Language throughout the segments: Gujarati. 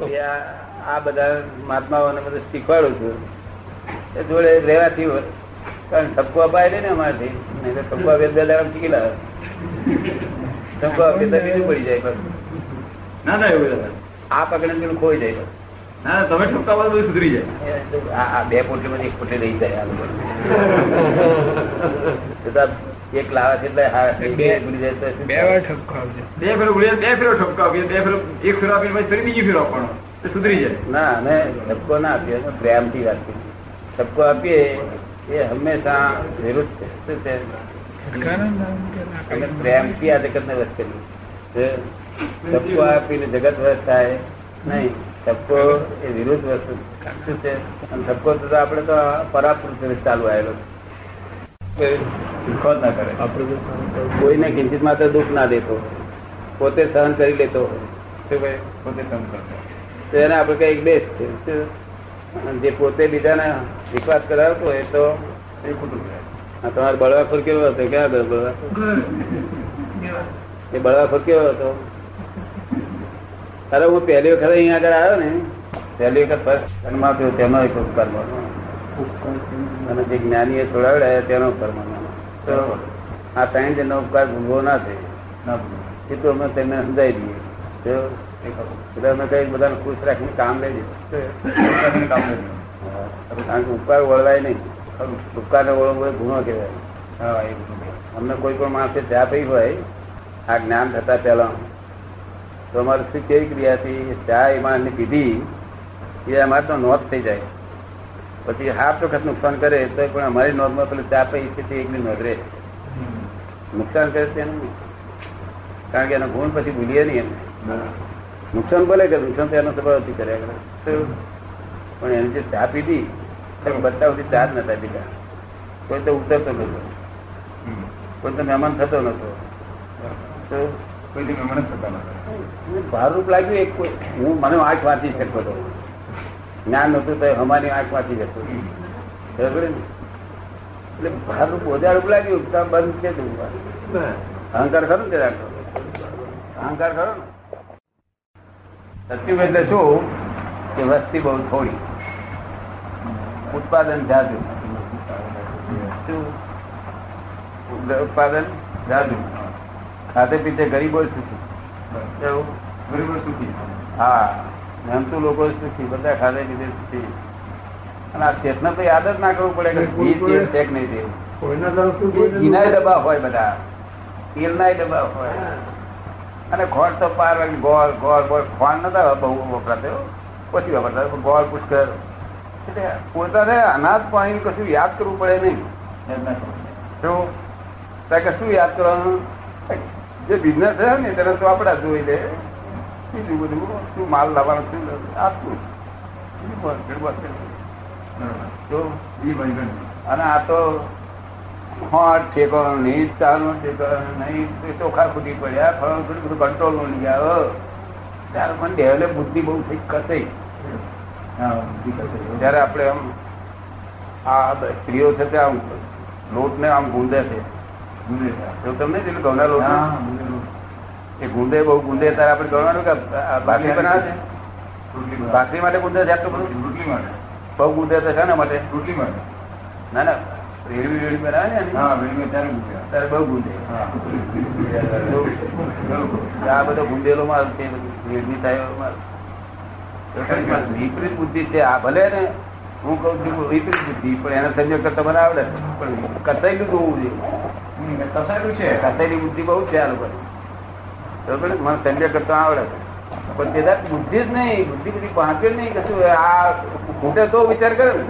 આ બધા મહાત્માઓને બધું શીખવાડું છું એ જોડે રહેવાથી હોય. કારણ ઠપકો અપાય ને અમારાથી નહીં તો ઠપકો આપે તો લેવા શીખી લાવે ઠપકો આપે તો બીજું પડી જાય પાછું. ના ના એવું આ પકડે પેલું ખોઈ જાય. ના તમે ઠપકા બાદ બધું સુધરી જાય આ બે પોટલી માંથી એક પોટલી રહી જાય આ લોકો. એક લાવે છે એટલે બે ભૂલી જાય તો બે વાર ઠપકો બે ફેરો ગુળિયા બે ફેરો ઠપકા આપીએ બે ફેરો એક ફેરો આપીને પછી ફરી બીજી ફેરો આપવાનો. સુધરી જાય. ના અમે ઠપકો ના આપીએ પ્રેમથી વાત કરીએ ઠપકો આપીએ એ હંમેશા વિરુદ્ધ છે. શું છે? પ્રેમથી આ જગત ને વસ કરી જે ઠપકો આપીને જગત વસ થાય નહીં ઠપકો એ વિરુદ્ધ વસ્તુ શું છે? અને ઠપકો તો આપણે તો પરાપુરુષ ચાલુ આવેલો છે. જ ના કરે. કોઈને કિંચિત માત્ર દુઃખ ના દેતો પોતે સહન કરી લેતો. ભાઈ પોતે સહન કરતો. તો એને આપણે કઈ બેસ્ટ છે. જે પોતે બીજાને વિશ્વાસ કરાવતો હોય તો એ ખોટું કહેવાય. તમારે બળવાખોર કેવો હતો? ક્યાં હતો બળવાખોર? એ બળવાખોર કેવો હતો? અરે હું પહેલી વખત અહીંયા આગળ આવ્યો ને પહેલી વખત ફર્સ્ટ જન્મ આપ્યો તેનો એક ઉપકાર માનો અને જે જ્ઞાનીએ છોડાવડાયા તેનો ઉપકાર માનો તો આ ત્રણ જણનો ઉપકાર ભૂલવો ના થાય એ તો અમે તેમને સમજાવી દઈએ. એટલે અમે કઈ બધાને ખુશ રાખીને કામ લઈ દઈએ કામ કારણ કે ઉપકાર વળવાય નહીં. ઉપકારને વળવો ગુનો કહેવાય. અમને કોઈ પણ માણસે ચા પી હોય આ જ્ઞાન થતા પહેલા. તો અમારે શું કેવી ક્રિયા હતી ચા એ માણસને પીધી એ અમારે તો નોંધ થઈ જાય. પછી હાફ વખત નુકસાન કરે તો પણ અમારી નોંધમાં પેલું ચા પી છે તે એકની નોંધ રહે. નુકસાન કરે તેનું. કારણ કે એનો ગુણ પછી ભૂલીએ નહીં એમ. નુકસાન ભલે કે નુકસાન તો એનો સ્વભાવથી કર્યા કરે. પણ એને જે ચા પીધી બધા સુધી ચા જ નતા પીધા. કોઈ તો ઉતરતો નતો. કોઈ તો મહેમાન થતો નતો. તો કોઈથી મહેમાન થતા નતા. ભારરૂપ લાગ્યું એક કોઈ. હું મને આંખ વાંચી શકતો હતો. જ્ઞાન નતું તો અમારી આંખ જતો એટલે ભારરૂપ ઓજારૂપ લાગ્યું તો બંધ છે અહંકાર ખરો ને અહંકાર ખરો ને? સત્યુગ એટલે શું? કે વસ્તી બહુ થોડી. ઉત્પાદન જાજુ. ઉત્પાદન જાજુ. ખાતે પીતે ગરીબો સુખી. ગરીબો સુખી. હા. મહેનતુ લોકો સુખી બધા ખાધે લીધે સુખી. અને આ શેઠને તો યાદ જ ના કરવું પડે કે ઘી તેલ છે નહીં એ ઘીનાય ડબ્બા હોય બધા. તેલનાય ડબ્બા હોય. અને ખોટ તો પાર ગોળ ગોળ ગોળ. ખોળ નતા બહુ વપરાતો. પછી વપરાતા. ગોળ પુષ્કર એટલે પોતાને અનાજ પાણી કશું યાદ કરવું પડે નહીં. શું? કે શું યાદ કરવાનું? જે બિઝનેસ છે ને તેને તો આપડા જોઈ લે. બીજું બધું શું માલ લાવવાનો છે? આપવું અને આ તો હોટ ઠેકો નહીં ચાનો ઠેકો નહીં. ચોખા ખૂટી પડ્યા. ફળ બધું બધું કંટ્રોલનું લઈ આવો. ત્યારે મને ડેવલપ બુદ્ધિ બહુ થઈ કસાઈ. ત્યારે આપણે આમ આ સ્ત્રીઓ છે તે આમ લોટ ને આમ ગુંદે છે. તમને જેટલું ઘઉંના લોટ. એ ગુંદે બહુ ગુંદે તારે આપણે ગણવાનું કે ભાખરી બનાવે છે? ભાખરી માટે ગુંદે છે આટલું બધું? રોટલી માટે. બહુ ગુંદે તો છે ને માટે? રોટલી માટે. ના ના રેડવી રેડી બનાવે ને ત્યારે ગુંદે. ત્યારે બહુ ગુંદે. આ બધો ગુંદેલો માલ છે વેદની થાય માલ. વિપરીત બુદ્ધિ છે આ ભલે ને હું કઉ છું વિપરીત બુદ્ધિ પણ એને સંયોગ કરતા મને આવડે. પણ કસાયેલું જોવું જોઈએ. કસાયેલું છે. કસાયેલી બુદ્ધિ બહુ છે આ લોકો બરોબર મને સંજય કરતા આવડે. પણ તે દાદ બુદ્ધિ જ નહીં બુદ્ધિ બધી પાંચે જ નહીં કશું આ ખૂટે તો વિચાર કરે ને.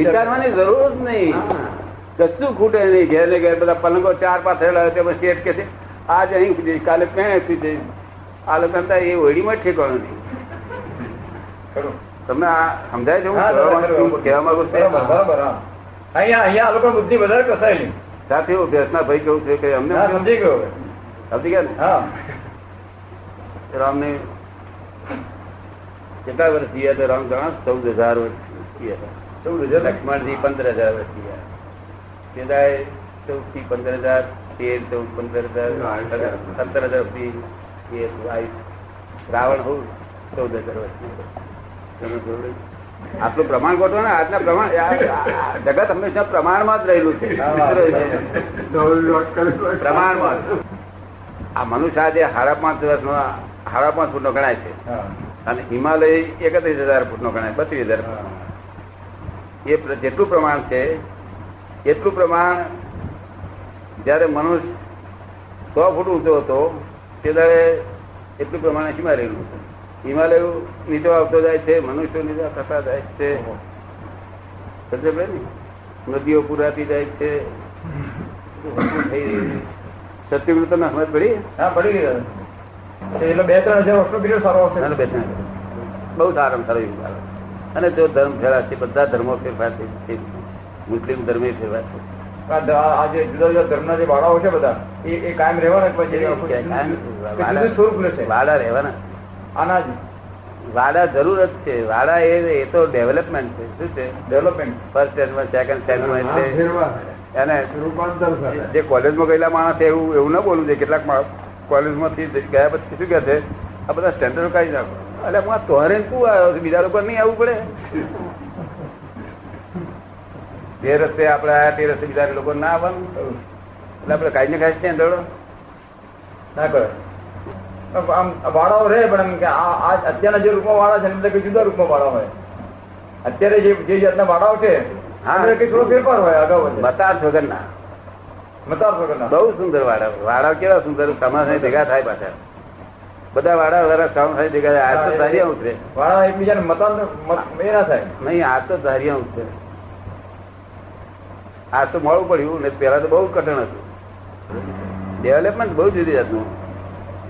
વિચારવાની જરૂર જ નહીં. કશું ખૂટે નહીં. ઘેર ને ઘેર બધા પલંગો ચાર પાંચ હોય તેમાં શેઠ કે છે. આજ અહીં જઈશ કાલે પેણે સુઈ જઈશ આ લોકો એ ઓળીમાં જ ઠેકાણું નહીં તમને આ સમજાય છે હું કહેવા માંગુ છું? બરાબર, અહીંયા અહીંયા આ લોકો બુદ્ધિ વધારે કસાયેલી સાથે અભ્યાસના ભાઈ કેવું છે કે અમને સમજી ગયો. સમજી ગયા ને હા રામને કેટલા વર્ષ જીયા તો રામ ગણા ચૌદ હજાર વર્ષ જીયા ચૌદ હજાર? લક્ષ્મણજી પંદર હજાર વર્ષ જીયા કેદાય ચૌદથી પંદર હજાર તેર ચૌદ પંદર હજાર સત્તર હજાર સુધી. રાવણ હું ચૌદ હજાર વર્ષ આટલું પ્રમાણ ગોઠવો ને આજના પ્રમાણ જગત હંમેશા પ્રમાણમાં જ રહેલું છે. પ્રમાણમાં. આ મનુષ્ય આજે સાડા પાંચ વર્ષનો સાડા પાંચ ફૂટનો ગણાય છે. અને હિમાલય એકત્રીસ હજાર ફૂટનો ગણાય બત્રીસ હજાર એ જેટલું પ્રમાણ છે એટલું પ્રમાણ જયારે મનુષ્ય સો ફૂટ ઊંચો હતો તે દરે એટલું પ્રમાણે હિમાલય હતું. હિમાલય નીચો આવતો જાય છે મનુષ્યો નીચે થતા જાય છે. સમજે ને? નદીઓ પુરાતી જાય છે. થઈ રહી છે. સત્યુગ તમે સમજ પડી હા પડી એટલે બે ત્રણ હજાર વર્ષનો પીરિયડ સારો આવશે. બે ત્રણ બહુ સારામાં સારો યુગ આવે. અને જો ધર્મ ફેરાશે બધા ધર્મો ફેરફાર થઈ મુસ્લિમ ધર્મે ફેરફાર છે. આ જે જુદા જુદા ધર્મના જે બાળાઓ છે બધા એ કાયમ રહેવાના સ્વરૂપ લેશે વાડા રહેવાના. આના વાડા જરૂર જ છે. વાડા એ એ તો ડેવલપમેન્ટ છે. શું છે? ડેવલપમેન્ટ ફર્સ્ટ સ્ટેન્ડમાં સેકન્ડ સ્ટેન્ડમાં એટલે રૂપાંતર જે કોલેજમાં ગયેલા માણસ એવું એવું ના બોલવું છે કેટલાક કોલેજમાંથી ગયા પછી શું કહે છે આ બધા સ્ટેન્ડર્ડ કાઢી નાખો. એટલે હું આ તોરે શું આવ્યો છે? બીજા લોકો નહીં આવવું પડે. જે રસ્તે આપણે આયા તે રસ્તે બીજા લોકો ના આવવાનું. એટલે આપણે કાંઈ ને કાંઈ સ્ટેન્ડર્ડો ના કરે. આમ વાળાઓ રહે પણ એમ કે આ અત્યારના જે રૂપમાં વાળા છે એમ કે જુદા રૂપમાં વાળા હોય. અત્યારે જે જે જાતના વાળાઓ છે થોડો ફેરફાર હોય અગાઉ બતાસ વગરના મતાર વગરના બહુ સુંદર વાડા. વાડા કેવા સુંદર સમાજ ભેગા થાય પાછા. બધા વાડા વાળા કામ થાય ભેગા થાય આ તો ધારિયા ઉતરે. વાળા એકબીજાને મતાંતર મત એ ના થાય. નહીં આ તો ધારિયા ઉતરે. આ તો મળવું પડ્યું ને પેલા તો બહુ કઠણ હતું. ડેવલપમેન્ટ બહુ જુદી જાતનું.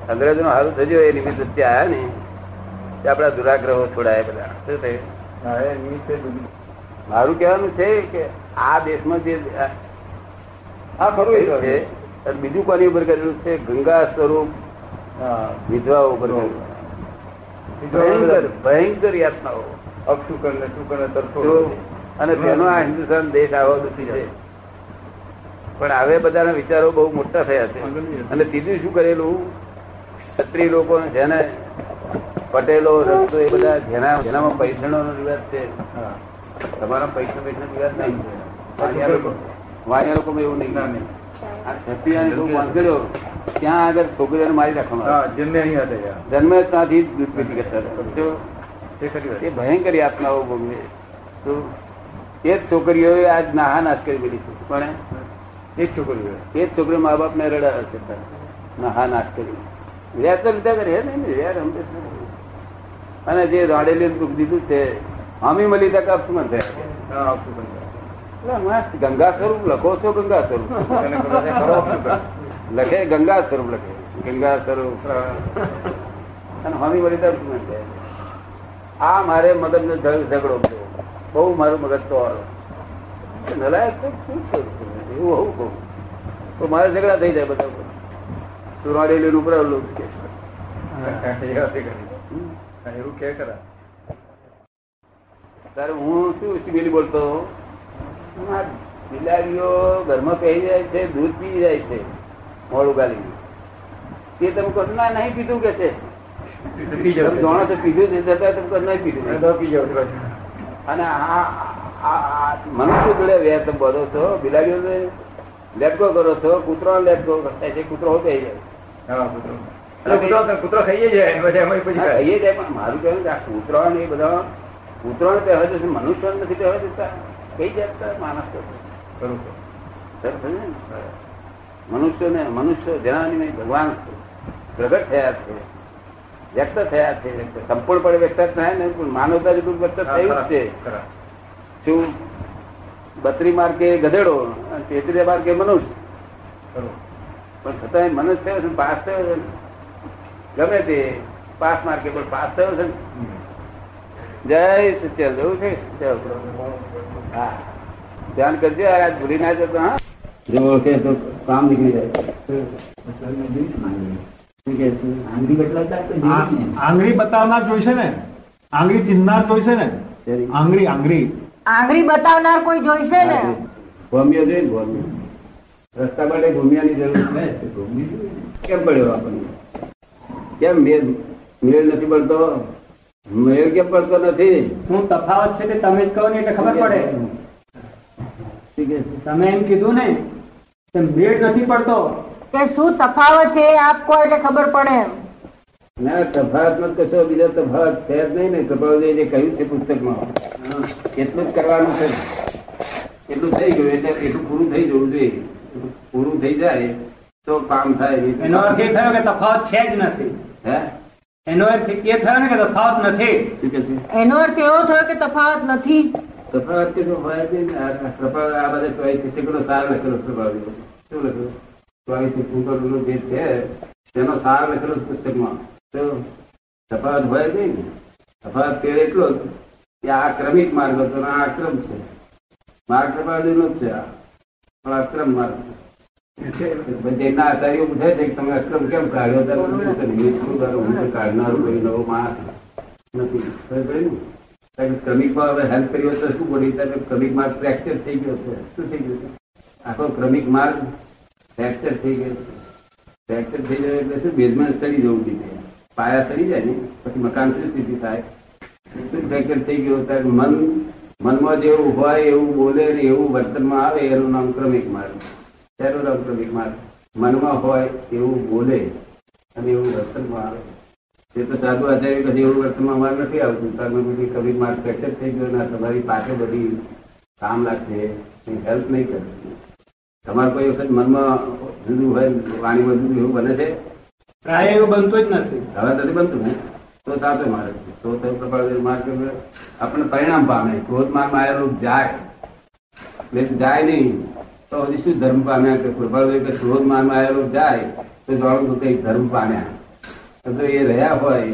અંગ્રેજો નું હારું થયું એ નિમિત્તે ત્યાં આવ્યા ને. આપણા દુરાગ્રહો છોડાયા બધા. શું થયું. મારું કહેવાનું છે કે આ દેશમાં જે આ ખરું છે બીજું કોની ઉપર કરેલું છે? ગંગા સ્વરૂપ વિધવા ઉપર ભયંકર ભયંકર યાતનાઓ. અપશુકન ને શુકન અને તેનો આ હિન્દુસ્તાન દેશ આવો દુખી છે. પણ હવે બધાના વિચારો બહુ મોટા થયા છે. અને ત્રીજું શું કરેલું? ક્ષત્રિય લોકો જેને પટેલો રસ્તો એ બધા જેના જેનામાં પૈસણો નો રિવાજ છે. તમારા પૈસા પૈસા રિવાજ નહીં વાણિયા લોકો. એવું નહીં ત્યાં આગળ છોકરીઓને મારી રાખવામાં હા અહીં હતા જન્મે ત્યાંથી કરતા એ. ભયંકર યાતનાઓ ભોગવે તો એ જ છોકરીઓએ આજ નાહા નાશ કરી દીધી છે. પણ એ જ છોકરીઓ એ જ છોકરીઓ મા બાપ ને રડાવે છે નાહા નાશ કરી. વ્યાજ તો લીધા કરે નહીં વ્યાજ સમજે અને જે રાડેલી દુઃખ દીધું છે હમી મળી તક અપસમન થયા. ગંગા સ્વરૂપ લખો છો ગંગા સ્વરૂપ? લખે ગંગા સ્વરૂપ લખે. ગંગા સ્વરૂપ. અને હમી મળી અપસમન થયા. આ મારે મગજ નો ઝઘડો. બહુ મારું મગજ તો નલાયક તો શું છે એવું હોવું બહુ તો મારે ઝઘડા થઈ જાય બધા સુરાડેલી રાડેલી ઉપર એવું કે ખરા. ત્યારે હું શું સિવિલી બોલતો બિલાડીઓ ઘરમાં કહી જાય છે દૂધ પી જાય છે મોડું ગાલી તે તમે કહો ના નહીં પીધું કે છે. જાણો છો પીધું છે છતાં તમે કહો નહીં પીધું. તો પી જાવ. અને આ મનુષ્ય જોડે વેર તમે બોલો છો બિલાડીઓ લેટકો કરો છો કૂતરો લેટકો થાય છે કૂતરો હોતે જાય કૂતરો. ખાઈએ જાય મારું કહેવું કે આ કૂતરો ને એ બધા કૂતરો કહેવા જશે મનુષ્ય નથી કહેવા જતા કઈ જતા માણસ. સર ને? મનુષ્ય જણાવી ભગવાન પ્રગટ થયા છે. વ્યક્ત થયા છે. સંપૂર્ણપણે વ્યક્ત થાય ને માનવતા જેટલું વ્યક્ત થયું જ છે. શું? બત્રી માર્કે ગધેડો અને તેત્રીસ માર્કે મનુષ્ય પણ છતાં મનુષ્ય થયો છે પાસ થયો છે. ગમે તે પાસ માર્કે પણ પાસ થયો છે ને. જય સત્ય જવું છે? હા. ધ્યાન કરજો આજ ભૂલી ના જતો હા? જો ઓળખે તો કામ નીકળી જાય. આંગળી બતાવનાર જોઈશે ને? આંગળી ચિહ્નાર જોઈશે ને? આંગળી આંગળી. આંગળી બતાવનાર કોઈ જોઈશે ને? ભૂમિયો જોઈએ ને ભૂમિયો રસ્તા માટે ભૂમિયાની જરૂર છે. કેમ પડ્યો આપણને? કેમ મેળ મેળ નથી પડતો? મેળ કેમ પડતો નથી. શું તફાવત છે તે તમે જ કહો ને એટલે ખબર પડે. તમે એમ કીધું ને કે મેળ નથી પડતો. કે શું તફાવત છે આપ કહો એટલે ખબર પડે એમ. ના તફાવત કશો બીજો તફાવત છે જ નહીં ને. કપાળદેવે જે કહ્યું છે પુસ્તકમાં એટલું જ કરવાનું છે. એટલું થઈ ગયું એટલે એટલું પૂરું થઈ જવું જોઈએ. પૂરું થઈ જાય તો કામ થાય. એનો અર્થ એ થયો કે તફાવત છે જ નથી. હે? એનો અર્થ એ થયો ને કે તફાવત નથી? શું કે છે? એનો અર્થ એવો થયો કે તફાવત નથી. તફાવત કે ને. આ બધા આ બધે ચોવીસ પુસ્તકોનો સાર લખેલો છે શું લખેલું ચોવીસ પુસ્તકોનો જે છે તેનો સાર લખેલો પુસ્તકમાં તો તફાવત હોય નહીં ને. તફાવત તે એટલો જ કે આ ક્રમિક માર્ગ હતો આ અક્રમ છે. માર્ગ કપાળદેવનો જ છે આ. પણ અક્રમ માર્ગ. જૈનના આચાર્યો પૂછે છે કે તમે અક્રમ કેમ કાઢ્યો? ત્યારે હું પૂછે, "નિમિત્ત શું કરો? હું તો કાઢનારું કોઈ નવો માણસ નથી. પડી ને? થઈ થઈ આખો ક્રમિક માર્ગ ફ્રેક્ચર થઈ ગયો ફ્રેક્ચર થઈ જાય એટલે શું? બેઝમેન્ટ ચડી જવું જોઈએ પાયા ચડી જાય ને? પછી મકાન શું સ્થિતિ થાય? શું ફ્રેક્ચર થઈ ગયો? ત્યારે મન મનમાં જેવું હોય એવું બોલે ને એવું વર્તનમાં આવે એનું નામ ક્રમિક માર્ગ. તેનું નામ ક્રમિક મનમાં હોય એવું બોલે અને એવું વર્તનમાં આવે. એ તો સાધુ આચાર્ય કદી એવું વર્તનમાં માર નથી આવતું. તમે બધી કવિ માર્ગ ફ્રેક્ચર થઈ ગયો ને તમારી પાસે બધી કામ લાગશે હેલ્પ નહીં કરે. તમારે કોઈ વખત મનમાં જુદું હોય વાણીમાં જુદું એવું બને છે? પ્રાય એવું બનતું જ નથી. હવે નથી બનતું તો સાચો માર્ગ છે. તો તો પ્રકાર માર્ગ આપણને પરિણામ પામે. ક્રોધ માર્ગ આવેલું જાય. એટલે જાય નહીં. તો હજી શું ધર્મ પામ્યા કે પ્રભાવ કે ક્રોધ માર્ગ આવેલો જાય, તો જાણું તો કઈ ધર્મ પામ્યા. તો એ રહ્યા હોય,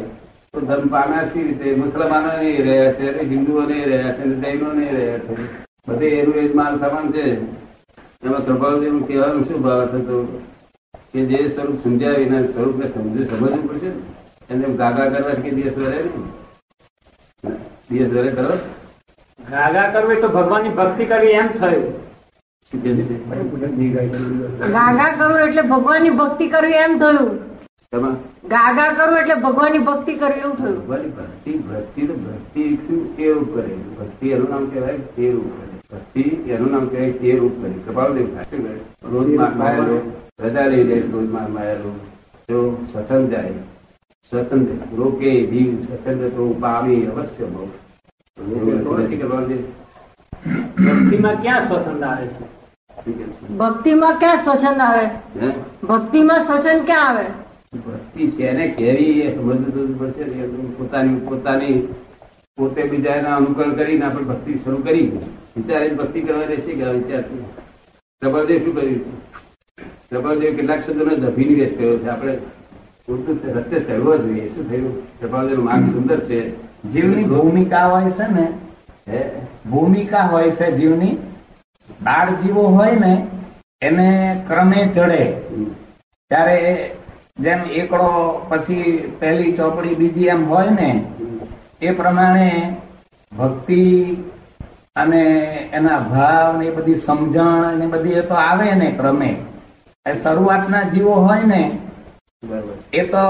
તો ધર્મ પામ્યા કેવી રીતે? મુસલમાનો નહીં રહ્યા છે હિન્દુઓ ને રહ્યા છે જૈનો ને રહ્યા છે? બધે એનું એ માલ સામાન છે. એમાં પ્રભાવદેવનું કહેવાનું શું ભાવ થતો કે જે સ્વરૂપ સમજાય એના સ્વરૂપને સમજ, સમજવું પડશે ને? એને ગાગા કરવા કે દિવસ વરે ને? દિવસ વરે કરો. ગાગા કરવી તો ભગવાનની ભક્તિ કરવી એમ થયું. ગાગા કરવું એટલે ભગવાનની ભક્તિ કરવી એમ થયું. ગાગા કરવું એટલે ભગવાનની ભક્તિ કરવી એવું થયું. ભક્તિ ભક્તિ તો ભક્તિ શું? કરે? ભક્તિ એનું નામ કહેવાય? કેવું કરે? ભક્તિ એનું નામ કહેવાય કેવું કરે? કપાળદેવ થાય રોજ માયેલો રજા લઈ લે રોજ માયેલો જો સ્વતંત્ર જાય સ્વતંત્ર રોકે જીવ સ્વતંત્ર તો પામી અવશ્ય બહુ નથી કપાળદેવ ભક્તિમાં ક્યાં સ્વસંદ આવે છે? છે? ભક્તિમાં ક્યાં સ્વચંદ આવે? ભક્તિમાં સ્વચંદ ક્યાં આવે? ભક્તિ શેને કેવી એ સમજવું પડશે પોતાની પોતાની પોતે બીજાના અનુકરણ કરીને આપણે ભક્તિ શરૂ કરી. વિચારે ભક્તિ કરવા રહેશે કે આ વિચારથી પ્રબળદેવ શું કર્યું છે? પ્રબળદેવ કેટલાક શબ્દોનો દભી વેશ કર્યો છે. આપણે પૂરતું રસ્તે ચડવો જોઈએ. શું થયું? પ્રબળદેવ માર્ગ સુંદર છે. જીવની ભૂમિકા હોય છે ને ભૂમિકા હોય છે જીવની. બાળ જીવો હોય ને એને ક્રમે ચડે. ત્યારે જેમ એકડો પછી પહેલી ચોપડી બીજી એમ હોય ને એ પ્રમાણે ભક્તિ અને એના ભાવ ને એ બધી સમજણ ને બધી એ તો આવે ને ક્રમે. શરૂઆતના જીવો હોય ને એ તો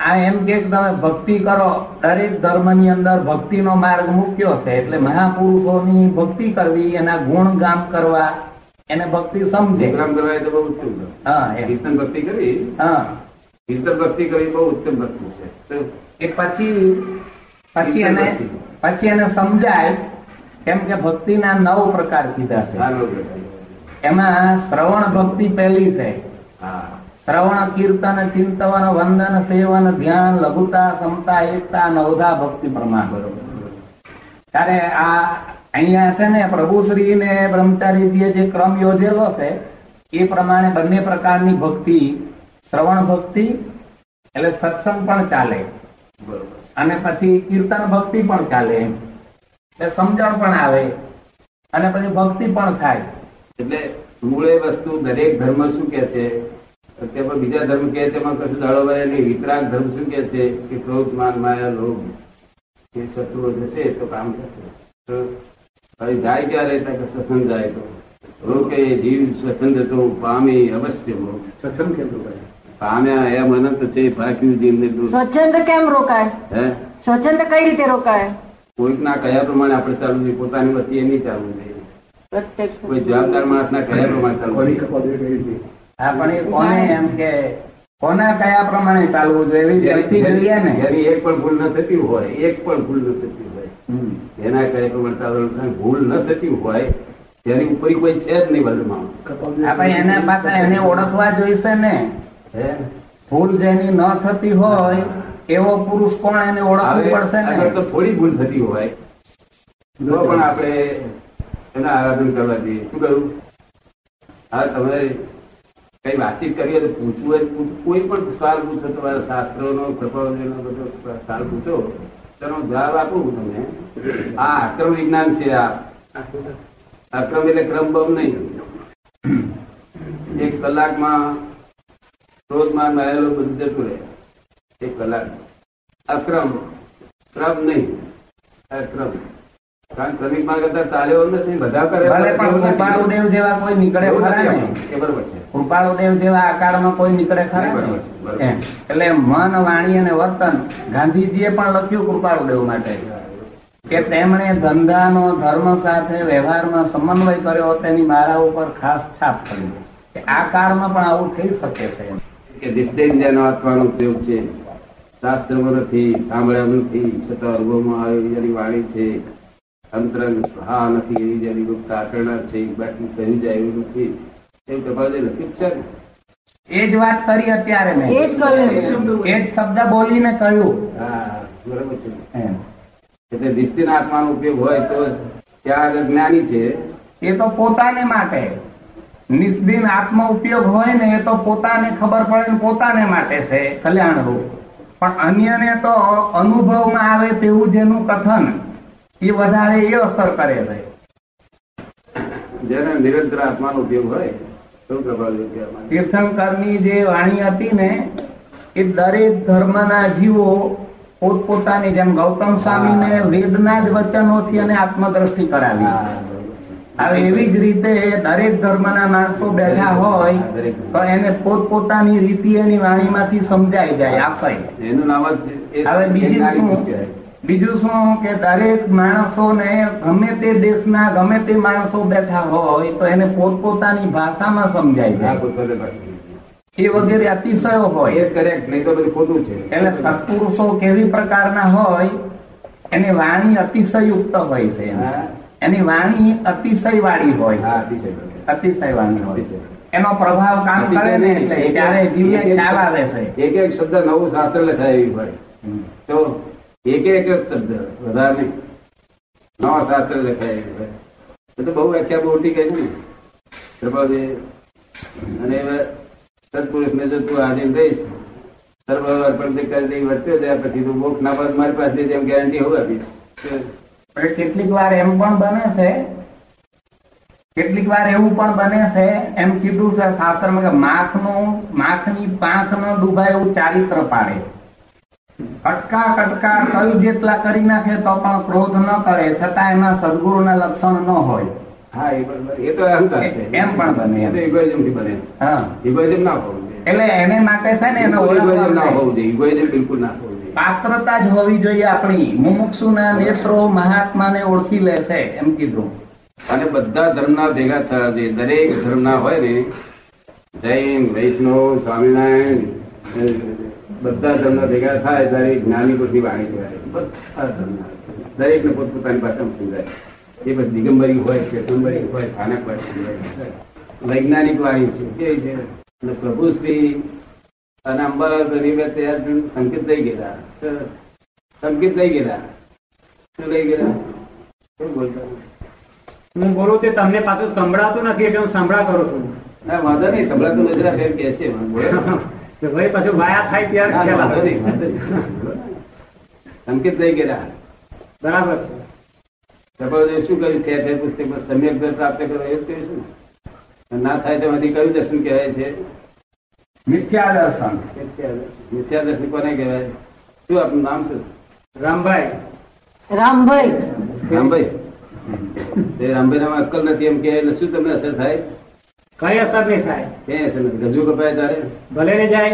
આ એમ કે તમે ભક્તિ કરો દરેક ધર્મની અંદર ભક્તિનો માર્ગ મૂક્યો છે એટલે મહાપુરુષોની ભક્તિ કરવી એના ગુણ ગામ કરવા એને ભક્તિ સમજે. પ્રોગ્રામ કરવા એ તો બહુ ઉત્તમ. હા કીર્તન ભક્તિ કરવી? હા. કીર્તન ભક્તિ કરવી બહુ ઉત્તમ ભક્તિ છે. એ પછી પછી એને પછી એને સમજાય કેમ કે ભક્તિના નવ પ્રકાર કીધા છે. એમાં શ્રવણ ભક્તિ પહેલી છે. હા. શ્રવણ, કીર્તન, ચિંતવન, વંદન, સેવન, ધ્યાન, લઘુતા, સમતા, એકતા, નવધા, ભક્તિ પ્રમાણ ત્યારે આ અહીંયા છે ને પ્રભુશ્રી ને બ્રહ્મચારીજીએ જે ક્રમ યોજેલો છે, એ પ્રમાણે બંને પ્રકારની ભક્તિ, શ્રવણ ભક્તિ એટલે સત્સંગ પણ ચાલે. અને પછી કીર્તન ભક્તિ પણ ચાલે. એટલે સમજણ પણ આવે અને પછી ભક્તિ પણ થાય. એટલે મૂળે વસ્તુ દરેક ધર્મ શું કે છે? તે પણ બીજા ધર્મ કે તેમાં કશું દાડો ભરે નહીં. વિતરાગ ધર્મ શું કે છે કે ક્રોધ માન માયા લોભ એ શત્રુઓ જશે તો કામ થશે. હવે જાય ક્યારે? ત્યાં કે સત્સંગ જાય તો. રોકે જીવ સ્વચ્છંદ તો પામી અવશ્ય મોક્ષ. સત્સંગ કેમ રોકાય? પામ્યા એમ અનંત છે ભાગ્યું જીવને સ્વચ્છંદ કેમ રોકાય? હે? સ્વચ્છંદ કઈ રીતે રોકાય? કોઈકના કયા પ્રમાણે આપણે ચાલવું જોઈએ? પોતાની વતી એ નહીં ચાલવું જોઈએ. પ્રત્યેક કોઈ જવાબદાર માણસના કયા પ્રમાણે ચાલવું જોઈએ? હા પણ એ કોને એમ કે કોના કયા પ્રમાણે ચાલવું જોઈએ? એવી વ્યક્તિ જોઈએ ને. એની એક પણ ભૂલ ન થતી હોય એક પણ ભૂલ ન થતી હોય. એના કયા પ્રમાણે ચાલવું ભૂલ ન થતી હોય તેની ઉપર કોઈ છે જ નહીં વર્લ્ડમાં. એને પાછા એને ઓળખવા જોઈશે ને. ભૂલ જેની ન થતી હોય એવો પુરુષ કોણ એને ઓળખવું પડશે ને? તો થોડી ભૂલ થતી હોય. તો પણ આપણે એના આરાધન કરવા જોઈએ. શું કહ્યું? હા તમે કઈ વાતચીત કરીએ તો પૂછવું કોઈ પણ સવાલ પૂછો, તમારા શાસ્ત્રોનો કૃપાળુનો બધો સવાલ પૂછો, તેનો જવાબ આપું હું તમને. આ અક્રમ વિજ્ઞાન છે આ. અક્રમ એટલે ક્રમ બમ નહીં. એક કલાકમાં ક્રોધમાં નહેલો બધું જતું રહે. એક કલાક. અક્રમ. ક્રમ નહીં. અક્રમ. કારણ ક્રમિક માર્ગ કરતા ચાલ્યો નથી બધા કરે પણ એવું નથી. જેવા કોઈ નીકળે ખરા ને? એ બરોબર છે. કૃપાળુદેવ જેવા આકારમાં કોઈ નીકળે ખરા ને. એટલે મન વાણી અને વર્તન ગાંધીજીએ પણ લખ્યું કૃપાળુદેવ માટે. કે તેમણે ધંધાનો ધર્મ સાથે વ્યવહારમાં સમન્વય કર્યો તેની મારા ઉપર ખાસ છાપ કરી કે આ કાળમાં પણ આવું થઈ શકે છે કે દિસ્તેન્દ્રનો આત્માનો ઉપયોગ છે. શાસ્ત્રમાં નથી સાંભળ્યા નથી છતાં અનુભવમાં આવે એવી વાણી છે. અંતરંગ હા નથી એવી જેની ગુપ્ત આકરણા છે બાકી કહી જાય એવું નથી. એમ કપાલે લખ્યું છે એ જ વાત કરી અત્યારે મેં. એ જ કહ્યું. એ જ શબ્દ બોલીને કહ્યું. હા બરોબર છે. એટલે નિસ્તિન આત્માનો ઉપયોગ હોય તો ત્યાં આગળ જ્ઞાની છે. એ તો પોતાને માટે. નિસ્દિન આત્મ ઉપયોગ હોય ને એ તો પોતાને ખબર પડે ને પોતાને માટે છે કલ્યાણ રૂપ પણ અન્યને તો અનુભવમાં આવે તેવું જેનું કથન. એ વધારે એ અસર કરે છે. જેને નિરંતર આત્માનો ઉપયોગ હોય તીર્થંકરની જે વાણી હતી ને એ દરેક ધર્મના જીવો પોતપોતાની જેમ ગૌતમ સ્વામીને વેદના જ વચનોથી અને આત્મદ્રષ્ટિ કરાવી. હવે એવી જ રીતે દરેક ધર્મના માણસો બેઠા હોય તો એને પોતપોતાની રીતિ એની વાણીમાંથી સમજાઈ જાય આશય. એનું નામ જ હવે બીજી શું. બીજું શું કે દરેક માણસોને ગમે તે દેશના ગમે તે માણસો બેઠા હોય તો એને પોતપોતાની ભાષામાં સમજાય. એ વગેરે અતિશયો એ કરેક્ટ નહીં તો બધું ખોટું છે. એટલે સત્પુરુષો કેવી પ્રકારના હોય એની વાણી અતિશયુક્ત હોય છે હા. એની વાણી અતિશય વાળી હોય. અતિશય વાણી હોય. છે એનો પ્રભાવ કામ કરે ને એટલે ત્યારે જીવને ખ્યાલ આવે છે. એક એક શબ્દ નવું શાસ્ત્ર લખાય એવી હોય. તો એક એક જ શબ્દ, વધારે નહીં. નવા શાસ્ત્ર લખાય એ તો બહુ વ્યાખ્યા મોટી કહે ને. કૃપાજી અને હવે સત્પુરુષને જો તું આધીન રહીશ. સર્વ અર્પણ કરી દઈ વર્તે ત્યાં પછી તું મોક્ષ ના પડે મારી પાસે તેમ ગેરંટી હું આપીશ પણ કેટલીક વાર એમ પણ બને છે, કેટલીક વાર એવું પણ બને છે, એમ કીધું છે શાસ્ત્રમાં કે માખનું, માખની પાંખ નો ડૂબાય એવું ચારિત્ર પાડે. કટકા કટકા કઈ જેટલા કરી નાખે તો પણ ક્રોધ ન કરે. છતાં એમાં સદગુરુના લક્ષણ ન હોય. હા એ બરાબર એ તો અહંકાર છે. એમ પણ બને. એ તો ઇગોઇઝમથી બને. હા. ઇગોઇઝમ ના હોવું જોઈએ. એટલે એને માટે છે ને એને ઇગોઇઝમ ના હોવું જોઈએ. ઇગોઇઝમ બિલકુલ ના હોવું પાત્રતા જ હોવી જોઈએ આપણી. મુમુક્ષુના નેત્રો મહાત્માને ઓળખી લે છે. એમ કીધું. અને બધા ધર્મના ભેગા થયા છે. દરેક ધર્મના હોય ને જૈન વૈષ્ણવ સ્વામિનારાયણ બધા ધર્મના ભેગા થાય ત્યારે જ્ઞાની બુદ્ધિ વાણી કહેવાય. બધા ધર્મના દરેક ને પોતપોતાની ભાષામાં સમજાય. એ બધી દિગંબરી હોય શ્વેતંબરી હોય સ્થાનક હોય વૈજ્ઞાનિક વાણી છે કે છે. અને પ્રભુ શ્રી અને અંબાલાલ ગરીબે તૈયાર સંકેત લઈ ગયેલા. સંકેત લઈ ગયેલા. શું લઈ ગયેલા? શું બોલતા? હું બોલું તે તમને પાછું સંભળાતું નથી એટલે હું સંભળા કરું છું. ના વાંધો નહીં સંભળાતું નથી ફેર બેસે બોલો ને. કે ભાઈ પાછું વાયા થાય ત્યારે. સંકેત થઈ ગયેલા. બરાબર છે. પ્રભાવદેવ શું કર્યું છે તે પુસ્તકમાં સમ્યક પ્રાપ્ત કરો એ જ કહીશું છે ને? ના થાય તેમાંથી કયું દર્શન કહેવાય છે? મિથ્યા દર્શન મિથ્યા દર્શન કોને કહેવાય? શું આપનું નામ શું રામભાઈ કઈ અસર નહીં થાય. કઈ અસર નથી. ગજુ કપાય તારે ભલે ને જાય.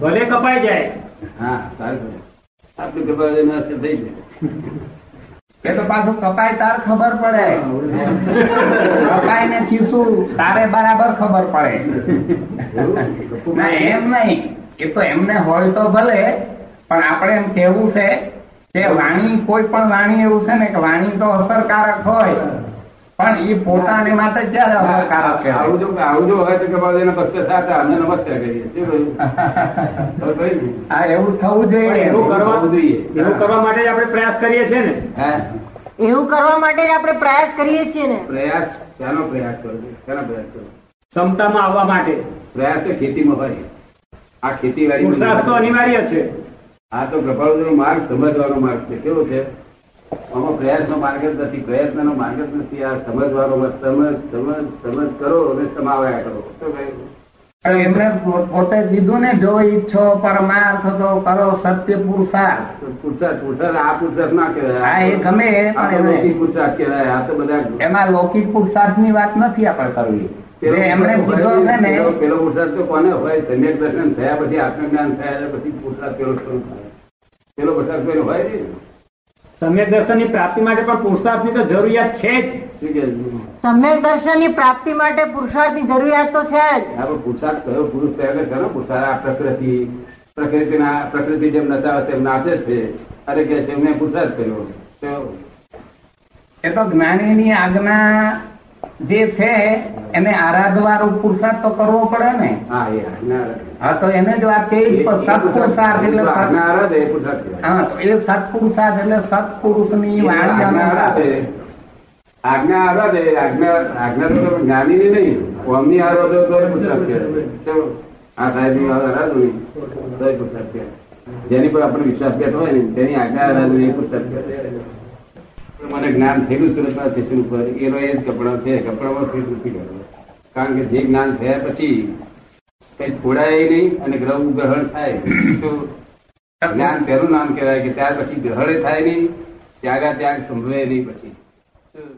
ભલે કપાય જાય. હા સારું આપણી કૃપા એમાં અસર થઈ જાય. એ તો પાછું કપાય તાર ખબર પડે. કપાય ને ખીસું તારે બરાબર ખબર પડે. ના એમ નહીં એ તો એમને હોય તો ભલે પણ આપણે એમ કેવું છે કે વાણી કોઈ પણ વાણી એવું છે ને કે વાણી તો અસરકારક હોય. પણ એ પોતાને માટે ક્યારે અસરકારક કહેવાય આવું જો આવું જો હોય તો કૃપા વડે એના ભક્ત સાથે અમને નમસ્કાર કરીએ. તે કહ્યું? એવું થવું જોઈએ. એવું કરવા જોઈએ. એવું કરવા માટે જ આપણે પ્રયાસ કરીએ છીએ ને. હે? એવું કરવા માટે જ આપણે પ્રયાસ કરીએ છીએ ને. પ્રયાસ? શાનો પ્રયાસ કરો શાનો પ્રયાસ કરો ક્ષમતામાં આવવા માટે. પ્રયાસ તો ખેતીમાં હોય. આ ખેતીવાડી તો અનિવાર્ય છે. આ તો કૃપાળુનો માર્ગ સમજવાનો માર્ગ છે. કેવો છે? આમાં પ્રયાસનો માર્ગ જ નથી પ્રયત્નનો માર્ગ જ નથી. આ સમજવાનો સમજ સમજ સમજ કરો અને સમાવ્યા કરો. શું એમને પોતે કીધું ને જો ઈચ્છો પરમાર્થ તો કરો સત્ય પુરુષાર્થ પુરુષાર્થ પુરુષાર્થ આ પુરુષાર્થ ના કહેવાય. હા એ ગમે આ તો પણ લૌકિક પુરુષાર્થ કહેવાય આ તો બધા એમાં લૌકિક પુરુષાર્થની વાત નથી આપણે કરવી. એમને એમણે કીધો છે ને પેલો પેલો પુરુષાર્થ તો કોને હોય? સમ્યક દર્શન થયા પછી આત્મજ્ઞાન થયા પછી પુરુષાર્થ પેલો શરૂ થાય. પેલો પુરુષાર્થ પેલો હોય ને સમ્યક દર્શનની પ્રાપ્તિ માટે પણ પુરુષાર્થની તો જરૂરિયાત છે જ. સમ્યક દર્શનની પ્રાપ્તિ માટે પુરુષાર્થની જરૂરિયાત તો છે જ. આપણે પુરુષાર્થ કયો? પુરુષ તૈયાર કરો પુરુષાર્થ આ પ્રકૃતિ પ્રકૃતિના પ્રકૃતિ જેમ નતા તેમ નાચે છે. અરે કે છે મેં પુરુષાર્થ કર્યો. તો એ તો જ્ઞાનીની આજ્ઞા જે છે એને આરાધવાનો પુરુષાર્થ તો કરવો પડે ને હા. તો એને જ એ- એ સત્પુરુષાર્થ એટલે હા તો એ સત્પુરુષાર્થ એટલે સત્પુરુષની વાણી આજ્ઞા આરાધે આજ્ઞા આજ્ઞા તો જ્ઞાની ની નહીં કોમની આરાધો તો પુરસાદ કહેવાય. આ સાહેબની આરાધું નહીં તો પુરસાદ કહેવાય. જેની પર આપણે વિશ્વાસ બેઠો હોય ને તેની આજ્ઞા આરાધન એ પુરુષાર્થ કહેવાય. મને જ્ઞાન થયેલું સુરતના સ્ટેશન ઉપર એનો એ જ કપડાં છે, કપડામાં ફિટ નથી કરતો કારણ કે જે જ્ઞાન થયા પછી કઈ છોડાય નહીં અને ગ્રહ ગ્રહણ થાય તો જ્ઞાન તેનું નામ કહેવાય કે ત્યાર પછી ગ્રહણ થાય નહીં ત્યાગા ત્યાગ સંભવે નહીં પછી શું?